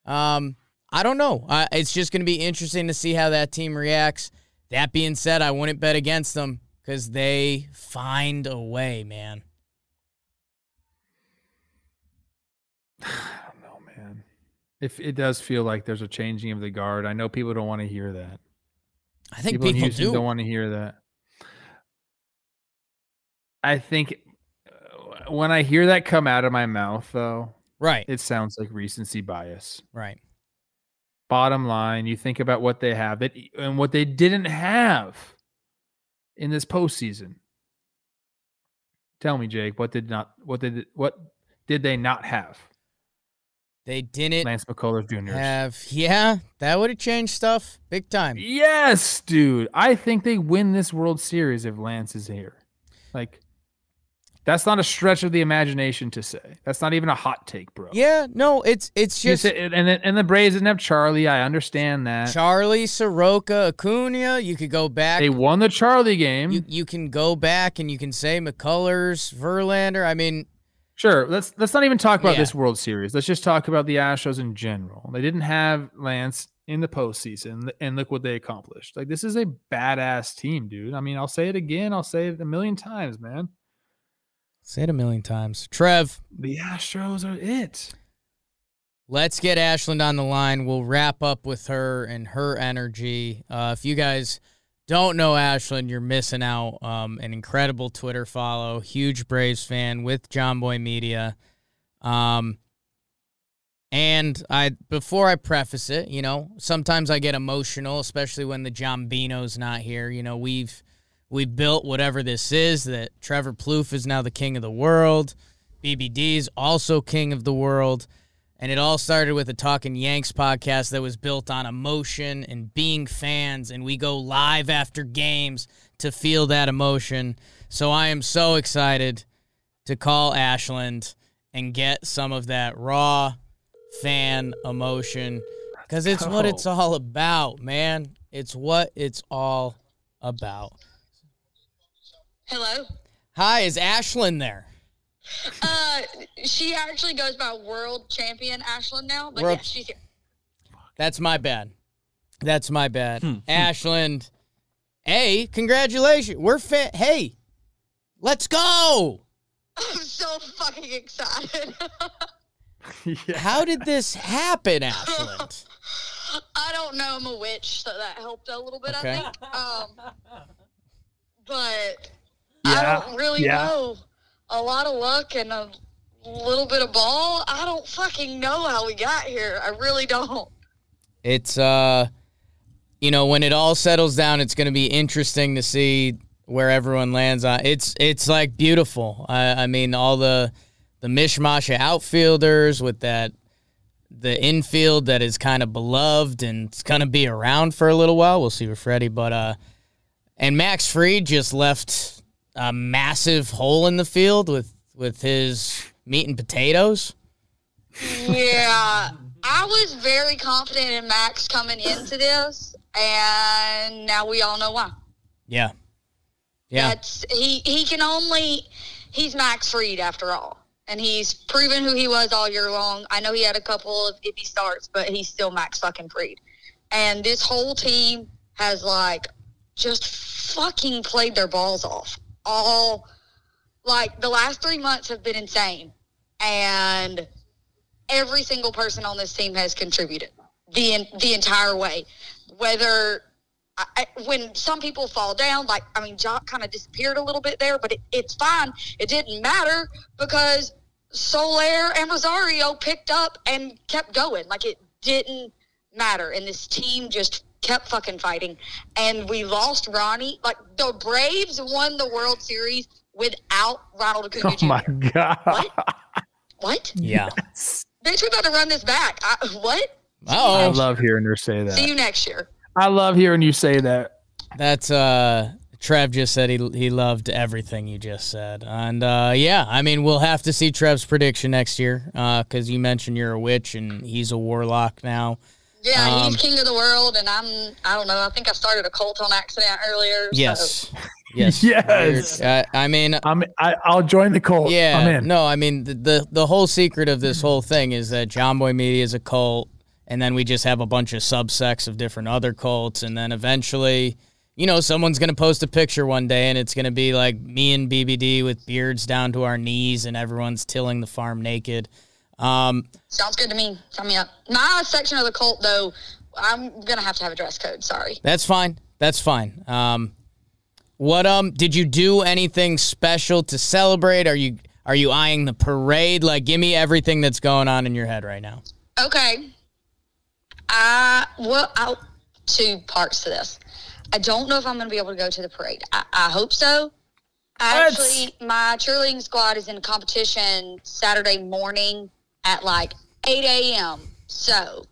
Speaker 1: Um, I don't know. It's just going to be interesting to see how that team reacts. That being said, I wouldn't bet against them because they find a way, man.
Speaker 2: I don't know, man. If it does feel like there's a changing of the guard, I know people don't want to hear that.
Speaker 1: I think people, people do.
Speaker 2: don't want to hear that. I think uh, when I hear that come out of my mouth, though,
Speaker 1: right,
Speaker 2: it sounds like recency bias.
Speaker 1: Right.
Speaker 2: Bottom line, you think about what they have that and what they didn't have in this postseason. Tell me, Jake, what did not what did what did they not have?
Speaker 1: They didn't
Speaker 2: Lance McCullers Jr.
Speaker 1: have yeah, that would have changed stuff big time.
Speaker 2: Yes, dude. I think they win this World Series if Lance is here. Like that's not a stretch of the imagination to say. That's not even a hot take, bro.
Speaker 1: Yeah, no, it's it's just
Speaker 2: and the, and the Braves didn't have Charlie. I understand that.
Speaker 1: Charlie, Soroka, Acuna. You could go back.
Speaker 2: They won the Charlie game.
Speaker 1: You you can go back and you can say McCullers, Verlander. I mean,
Speaker 2: Sure. Let's let's not even talk about yeah. this World Series. Let's just talk about the Astros in general. They didn't have Lance in the postseason, and look what they accomplished. Like this is a badass team, dude. I mean, I'll say it again. I'll say it a million times, man.
Speaker 1: Say it a million times, Trev.
Speaker 2: The Astros are it.
Speaker 1: Let's get Ashland on the line. We'll wrap up with her and her energy. Uh, if you guys don't know Ashland, you're missing out. Um, an incredible Twitter follow, huge Braves fan with Jomboy Media. Um, and I before I preface it, you know, sometimes I get emotional, especially when the Jombino's not here. You know, we've we've built whatever this is that Trevor Plouffe is now the king of the world. BBD's also king of the world. And it all started with a Talking Yanks podcast that was built on emotion and being fans. And we go live after games to feel that emotion. So I am so excited to call Ashland and get some of that raw fan emotion because it's what it's oh. all about, man. It's what it's all about.
Speaker 4: Hello.
Speaker 1: Hi, is Ashland there?
Speaker 4: Uh, she actually goes by world champion Ashland now, but world... yeah, she's here.
Speaker 1: That's my bad. That's my bad. Hmm. Ashland, hey, congratulations. We're fit. Hey, let's go.
Speaker 4: I'm so fucking excited.
Speaker 1: yeah. How did this happen, Ashland?
Speaker 4: I don't know. I'm a witch, so that helped a little bit, okay. I think. Um, but yeah. I don't really yeah. know a lot of luck and a little bit of ball. I don't fucking know how we got here. I really don't.
Speaker 1: It's uh you know, when it all settles down, it's going to be interesting to see where everyone lands on. It's it's like beautiful. I, I mean, all the the mishmash of outfielders with that the infield that is kind of beloved and it's going to be around for a little while. We'll see with Freddie, but uh, and Max Fried just left a massive hole in the field with with his meat and potatoes.
Speaker 4: Yeah, I was very confident in Max coming into this, and now we all know why.
Speaker 1: Yeah, yeah.
Speaker 4: That's he. He can only. He's Max Fried after all, and he's proven who he was all year long. I know he had a couple of iffy starts, but he's still Max fucking Fried. And this whole team has like just fucking played their balls off. All like the last three months have been insane, and every single person on this team has contributed the the entire way. Whether I, when some people fall down, like I mean, Joc kind of disappeared a little bit there, but it, it's fine. It didn't matter because Soler and Rosario picked up and kept going. Like it didn't matter, and this team just kept fucking fighting. And we lost Ronnie. Like the Braves won the World Series without Ronald Acuna
Speaker 2: Oh
Speaker 4: Jr.
Speaker 2: my god.
Speaker 4: What? What?
Speaker 1: Yeah.
Speaker 4: Bitch, we about to run this back. I, what?
Speaker 2: I
Speaker 1: Oh,
Speaker 2: love hearing her say that.
Speaker 4: See you next year.
Speaker 2: I love hearing you say that.
Speaker 1: that's uh. Trev just said he he loved everything you just said, and uh, yeah, I mean we'll have to see Trev's prediction next year because you mentioned you're a witch and he's a warlock now.
Speaker 4: Yeah,
Speaker 1: Um,
Speaker 4: he's king of the world, and I'm. I don't know. I think I started a cult on accident earlier. so-
Speaker 1: Yes, yes,
Speaker 2: Yes.
Speaker 1: Uh, I mean,
Speaker 2: I'm I, I'll join the cult.
Speaker 1: yeah,
Speaker 2: I'm in.
Speaker 1: no, I mean the, the the whole secret of this whole thing is that Jomboy Media is a cult, and then we just have a bunch of subsects of different other cults, and then eventually, you know, someone's gonna post a picture one day, and it's gonna be like me and BBD with beards down to our knees, and everyone's tilling the farm naked. Um,
Speaker 4: Sounds good to me. Sign me up. My section of the cult, though, I'm gonna have to have a dress code. Sorry.
Speaker 1: That's fine. That's fine. Um, what um did you do anything special to celebrate? Are you are you eyeing the parade? Like, give me everything that's going on in your head right now.
Speaker 4: Okay. I well, I, two parts to this. I don't know if I'm going to be able to go to the parade. I, I hope so.
Speaker 2: What?
Speaker 4: Actually, my cheerleading squad is in competition Saturday morning at like 8 a.m. So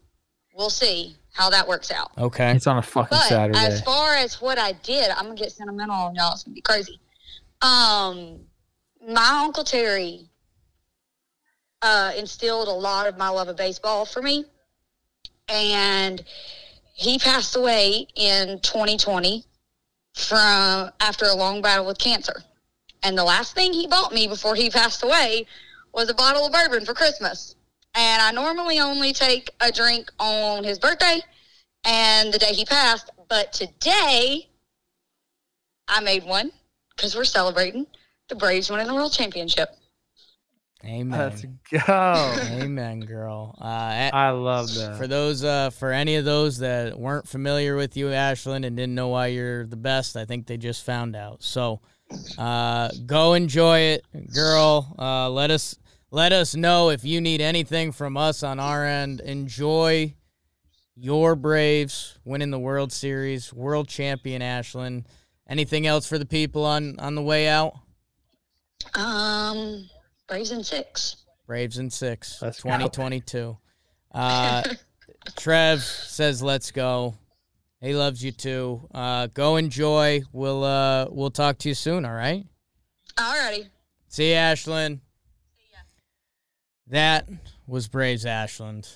Speaker 4: we'll see how that works out.
Speaker 1: Okay.
Speaker 2: It's on a fucking
Speaker 4: But
Speaker 2: Saturday.
Speaker 4: as far as what I did, I'm gonna get sentimental on y'all. It's gonna be crazy. Um, my uncle Terry uh, instilled a lot of my love of baseball for me, and he passed away in 2020 from after a long battle with cancer. And the last thing he bought me before he passed away was a bottle of bourbon for Christmas. And I normally only take a drink on his birthday and the day he passed. But today, I made one because we're celebrating the Braves winning the World Championship.
Speaker 1: Amen.
Speaker 2: Let's go.
Speaker 1: Amen, girl. Uh, a-
Speaker 2: I love that.
Speaker 1: for those, uh, for any of those that weren't familiar with you, Ashlyn, and didn't know why you're the best, I think they just found out. So, uh, go enjoy it, girl. Uh, let us let us know if you need anything from us on our end. Enjoy your Braves winning the World Series, world champion Ashlyn. Anything else for the people on on the way out?
Speaker 4: Um, Braves in six.
Speaker 1: Braves in six,
Speaker 2: Let's
Speaker 1: 2022. Uh, Trev says, "Let's go." He loves you too. Uh, go enjoy. We'll uh, we'll talk to you soon. All right.
Speaker 4: Alrighty.
Speaker 1: See you, Ashland. That was Braves Ashland,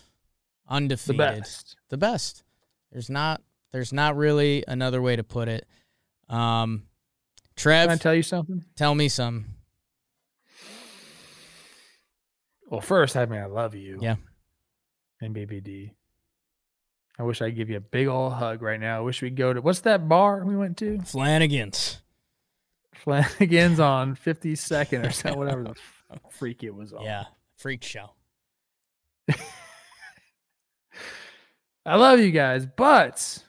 Speaker 1: undefeated.
Speaker 2: the best.
Speaker 1: The best. There's not there's not really another way to put it. Um, Trev,
Speaker 2: Can I tell you something?
Speaker 1: tell me some.
Speaker 2: Well, first, I mean, I love you.
Speaker 1: Yeah.
Speaker 2: And BBD. I wish I could give you a big old hug right now. I wish we'd go to what's that bar we went to?
Speaker 1: Flanagan's.
Speaker 2: Flanagan's on 52nd or something, whatever the freak it was on.
Speaker 1: Yeah, freak show.
Speaker 2: I love you guys, but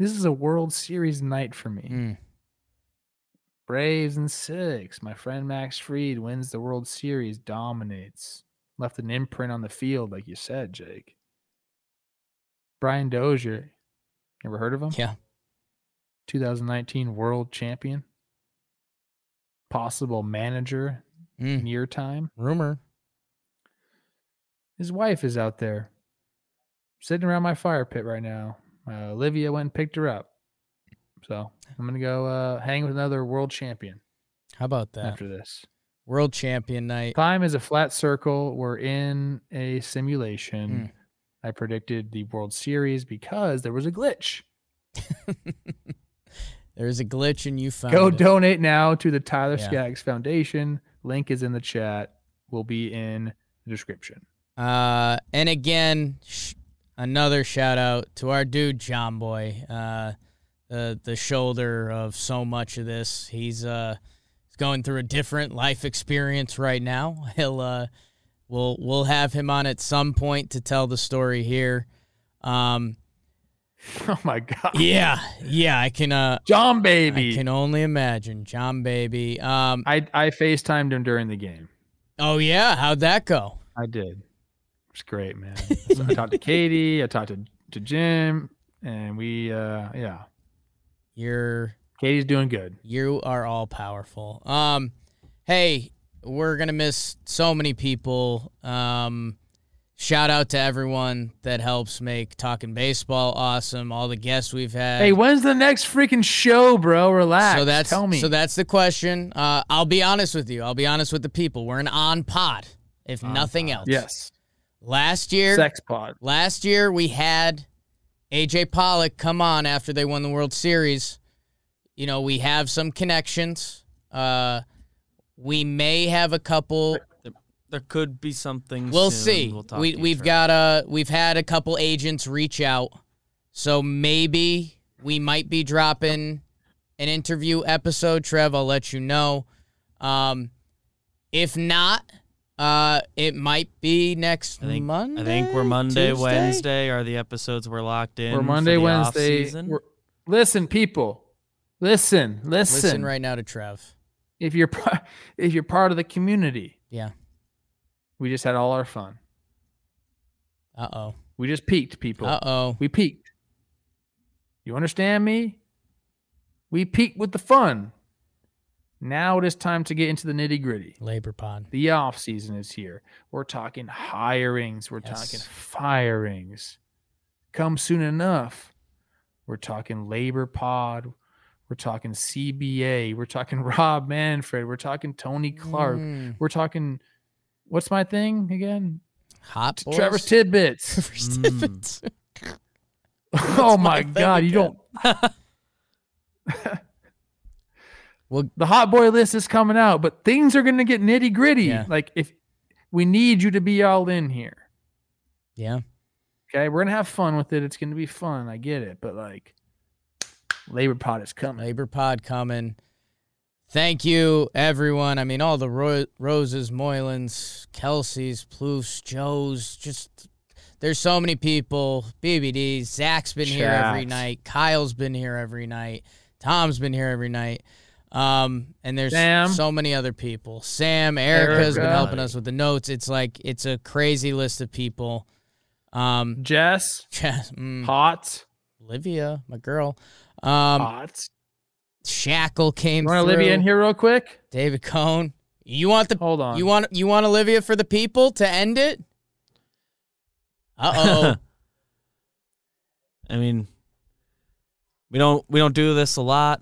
Speaker 2: this is a World Series night for me.
Speaker 1: Mm.
Speaker 2: Braves and six. My friend Max Fried wins the World Series, dominates. Left an imprint on the field, like you said, Jake. Brian Dozier. Ever heard of him?
Speaker 1: Yeah.
Speaker 2: 2019 world champion. Possible manager
Speaker 1: Mm,
Speaker 2: your time.
Speaker 1: rumor.
Speaker 2: His wife is out there sitting around my fire pit right now. Uh, Olivia went and picked her up. So I'm going to go uh, hang with another world champion
Speaker 1: How about that?
Speaker 2: after this.
Speaker 1: World champion night.
Speaker 2: Time is a flat circle. We're in a simulation. I predicted the World Series because there was a glitch.
Speaker 1: There's a glitch and you found
Speaker 2: Go
Speaker 1: it.
Speaker 2: donate now to the Tyler
Speaker 1: Yeah.
Speaker 2: Skaggs Foundation. Link is in the chat. Will be in the description.
Speaker 1: Uh, and again, sh- another shout out to our dude Jomboy, uh, the the shoulder of so much of this. He's uh he's going through a different life experience right now. He'll uh we'll we'll have him on at some point to tell the story here. Um,
Speaker 2: Oh my God.
Speaker 1: yeah, yeah, I can uh
Speaker 2: John Baby.
Speaker 1: I can only imagine John Baby. Um,
Speaker 2: I, I FaceTimed him during the game.
Speaker 1: oh yeah, how'd that go?
Speaker 2: I did. It's great, man. I talked to Katie. I talked to, to Jim. And we, uh, yeah.
Speaker 1: You're
Speaker 2: Katie's doing good.
Speaker 1: You are all powerful. Um, hey, we're gonna miss so many people. Um, shout out to everyone that helps make talking baseball awesome. All the guests we've had.
Speaker 2: Hey, when's the next freaking show, bro? Relax.
Speaker 1: so that's
Speaker 2: Tell me.
Speaker 1: so that's the question. Uh, I'll be honest with you. I'll be honest with the people. We're an on pod, if nothing else.
Speaker 2: yes.
Speaker 1: Last year,
Speaker 2: Sex pod.
Speaker 1: last year we had AJ Pollock come on after they won the World Series. You know, we have some connections. Uh, we may have a couple.
Speaker 3: There could be something.
Speaker 1: We'll
Speaker 3: soon.
Speaker 1: see.
Speaker 3: We'll talk
Speaker 1: we,
Speaker 3: to
Speaker 1: we've got a we've had a couple agents reach out, so maybe we might be dropping an interview episode. Trev, I'll let you know. Um, if not, uh, it might be next
Speaker 3: I think,
Speaker 1: Monday.
Speaker 3: I think we're Monday,
Speaker 1: Tuesday?
Speaker 3: Wednesday are the episodes we're locked in.
Speaker 2: We're
Speaker 3: for
Speaker 2: Monday,
Speaker 3: the
Speaker 2: Wednesday. We're, listen, people. Listen, listen.
Speaker 1: Listen right now to Trev.
Speaker 2: If you're if you're part of the community,
Speaker 1: Yeah.
Speaker 2: we just had all our fun.
Speaker 1: Uh oh.
Speaker 2: We just peaked, people.
Speaker 1: Uh oh.
Speaker 2: We peaked. You understand me? We peaked with the fun. Now it is time to get into the nitty gritty.
Speaker 1: Labor pod.
Speaker 2: The off season is here. We're talking hirings. We're
Speaker 1: Yes.
Speaker 2: talking firings. Come soon enough. We're talking labor pod. We're talking CBA. We're talking Rob Manfred. We're talking Tony Clark.
Speaker 1: Mm.
Speaker 2: We're talking what's my thing again?
Speaker 1: Hot boys?
Speaker 2: Trevor's tidbits.
Speaker 1: Trevor's
Speaker 3: Mm.
Speaker 1: tidbits.
Speaker 2: oh
Speaker 1: my
Speaker 2: my
Speaker 1: thing
Speaker 2: god, you don't
Speaker 1: Well-
Speaker 2: the hot boy list is coming out, but things are gonna get nitty gritty.
Speaker 1: Yeah.
Speaker 2: Like if we need you to be all in here.
Speaker 1: Yeah.
Speaker 2: Okay, we're gonna have fun with it. It's gonna be fun. I get it, but like, Labor Pod is coming.
Speaker 1: Labor Pod coming. Thank you, everyone. I mean, all the Ro- Roses, Moylans, Kelsey's, Plouffes, Joe's, just there's so many people. BBD, Zach's been here every night. Kyle's been here every night. Tom's been here every night. Um, and there's
Speaker 2: Sam.
Speaker 1: so many other people. Sam, Erica's been helping us with the notes. It's like it's a crazy list of people. Um,
Speaker 2: Jess,
Speaker 1: mm,
Speaker 2: Hot,
Speaker 1: Olivia, my girl. Um,
Speaker 2: Hot.
Speaker 1: Shackle came
Speaker 2: You want
Speaker 1: through.
Speaker 2: Olivia in here real quick?
Speaker 1: David Cohn. You want the
Speaker 2: Hold on.
Speaker 1: you want you want Olivia for the people to end it? Uh oh.
Speaker 3: I mean, we don't we don't do this a lot.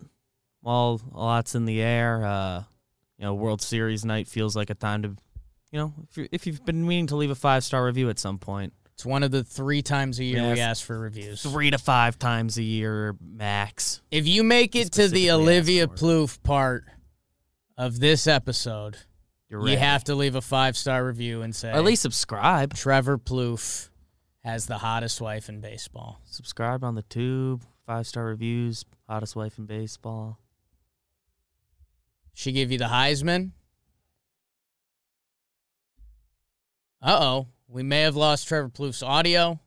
Speaker 3: While a lot's in the air, uh, you know, World Series night feels like a time to, you know, if, you if you've been meaning to leave a five star review at some point,
Speaker 1: it's one of the three times a year we ask for reviews.
Speaker 3: three to five times a year max.
Speaker 1: If you make it to the Olivia. Plouffe part of this episode,
Speaker 3: You're
Speaker 1: you have to leave a five star review and say
Speaker 3: Or at least subscribe.
Speaker 1: Trevor Plouffe has the hottest wife in baseball.
Speaker 3: Subscribe on the tube. Five star reviews. Hottest wife in baseball.
Speaker 1: She gave you the Heisman. Uh oh. We may have lost Trevor Plouffe's audio.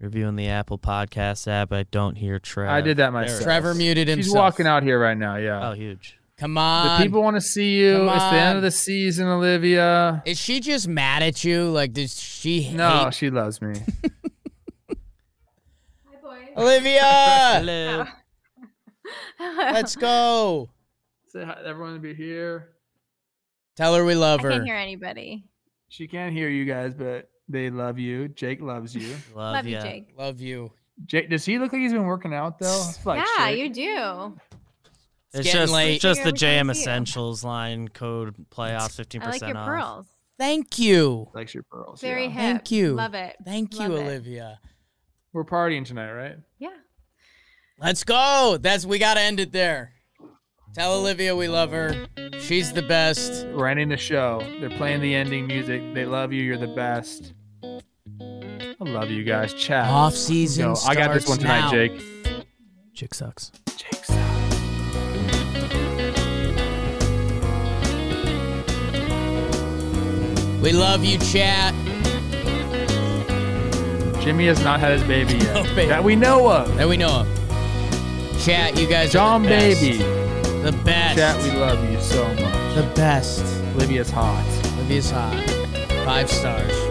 Speaker 3: reviewing the Apple Podcast app. I don't hear Trev.
Speaker 2: I did that myself.
Speaker 1: Trevor muted himself.
Speaker 2: He's walking out here right now. Yeah.
Speaker 3: Oh, huge.
Speaker 1: Come on.
Speaker 2: the people want to see you. It's the end of the season, Olivia.
Speaker 1: Is she just mad at you? Like, does she
Speaker 2: No,
Speaker 1: hate
Speaker 2: she loves me.
Speaker 5: Hi, boys.
Speaker 1: Olivia?
Speaker 3: Hello.
Speaker 1: Let's go.
Speaker 2: Say hi everyone to be here.
Speaker 1: Tell her we love
Speaker 5: I
Speaker 1: her.
Speaker 5: I can't hear anybody.
Speaker 2: She can't hear you guys, but they love you. Jake loves you.
Speaker 3: Love,
Speaker 5: Love you. Jake.
Speaker 1: Love you.
Speaker 2: Jake, does he look like he's been working out though? Like
Speaker 5: yeah,
Speaker 2: shit.
Speaker 5: you do.
Speaker 3: It's
Speaker 1: getting
Speaker 3: just
Speaker 1: late.
Speaker 3: it's just the
Speaker 5: Every
Speaker 3: JM
Speaker 5: see you.
Speaker 3: Essentials line code playoffs fifteen
Speaker 5: I like
Speaker 3: percent
Speaker 5: your
Speaker 3: off.
Speaker 5: pearls.
Speaker 1: Thank you.
Speaker 2: likes your pearls.
Speaker 5: Very
Speaker 2: yeah.
Speaker 5: hip.
Speaker 1: Thank you.
Speaker 5: Love it.
Speaker 1: Thank you,
Speaker 5: it.
Speaker 1: Olivia.
Speaker 2: We're partying tonight, right?
Speaker 5: Yeah.
Speaker 1: Let's go. That's we gotta end it there. Tell Olivia we love her. She's the best.
Speaker 2: We're ending the show. They're playing the ending music. They love you. You're the best. I love you guys. Chat.
Speaker 1: Off season.
Speaker 2: Go. I got this one tonight,
Speaker 1: now.
Speaker 2: Jake.
Speaker 3: Chick sucks.
Speaker 2: Jake's out.
Speaker 1: We love you, chat.
Speaker 2: Jimmy has not had his baby yet.
Speaker 1: No baby.
Speaker 2: That we know of.
Speaker 1: That we know of. Chat, you guys
Speaker 2: John
Speaker 1: are the best.
Speaker 2: Baby.
Speaker 1: The best.
Speaker 2: Chat, we love you so much.
Speaker 1: the best.
Speaker 2: Olivia's hot.
Speaker 1: Olivia's hot. Five stars.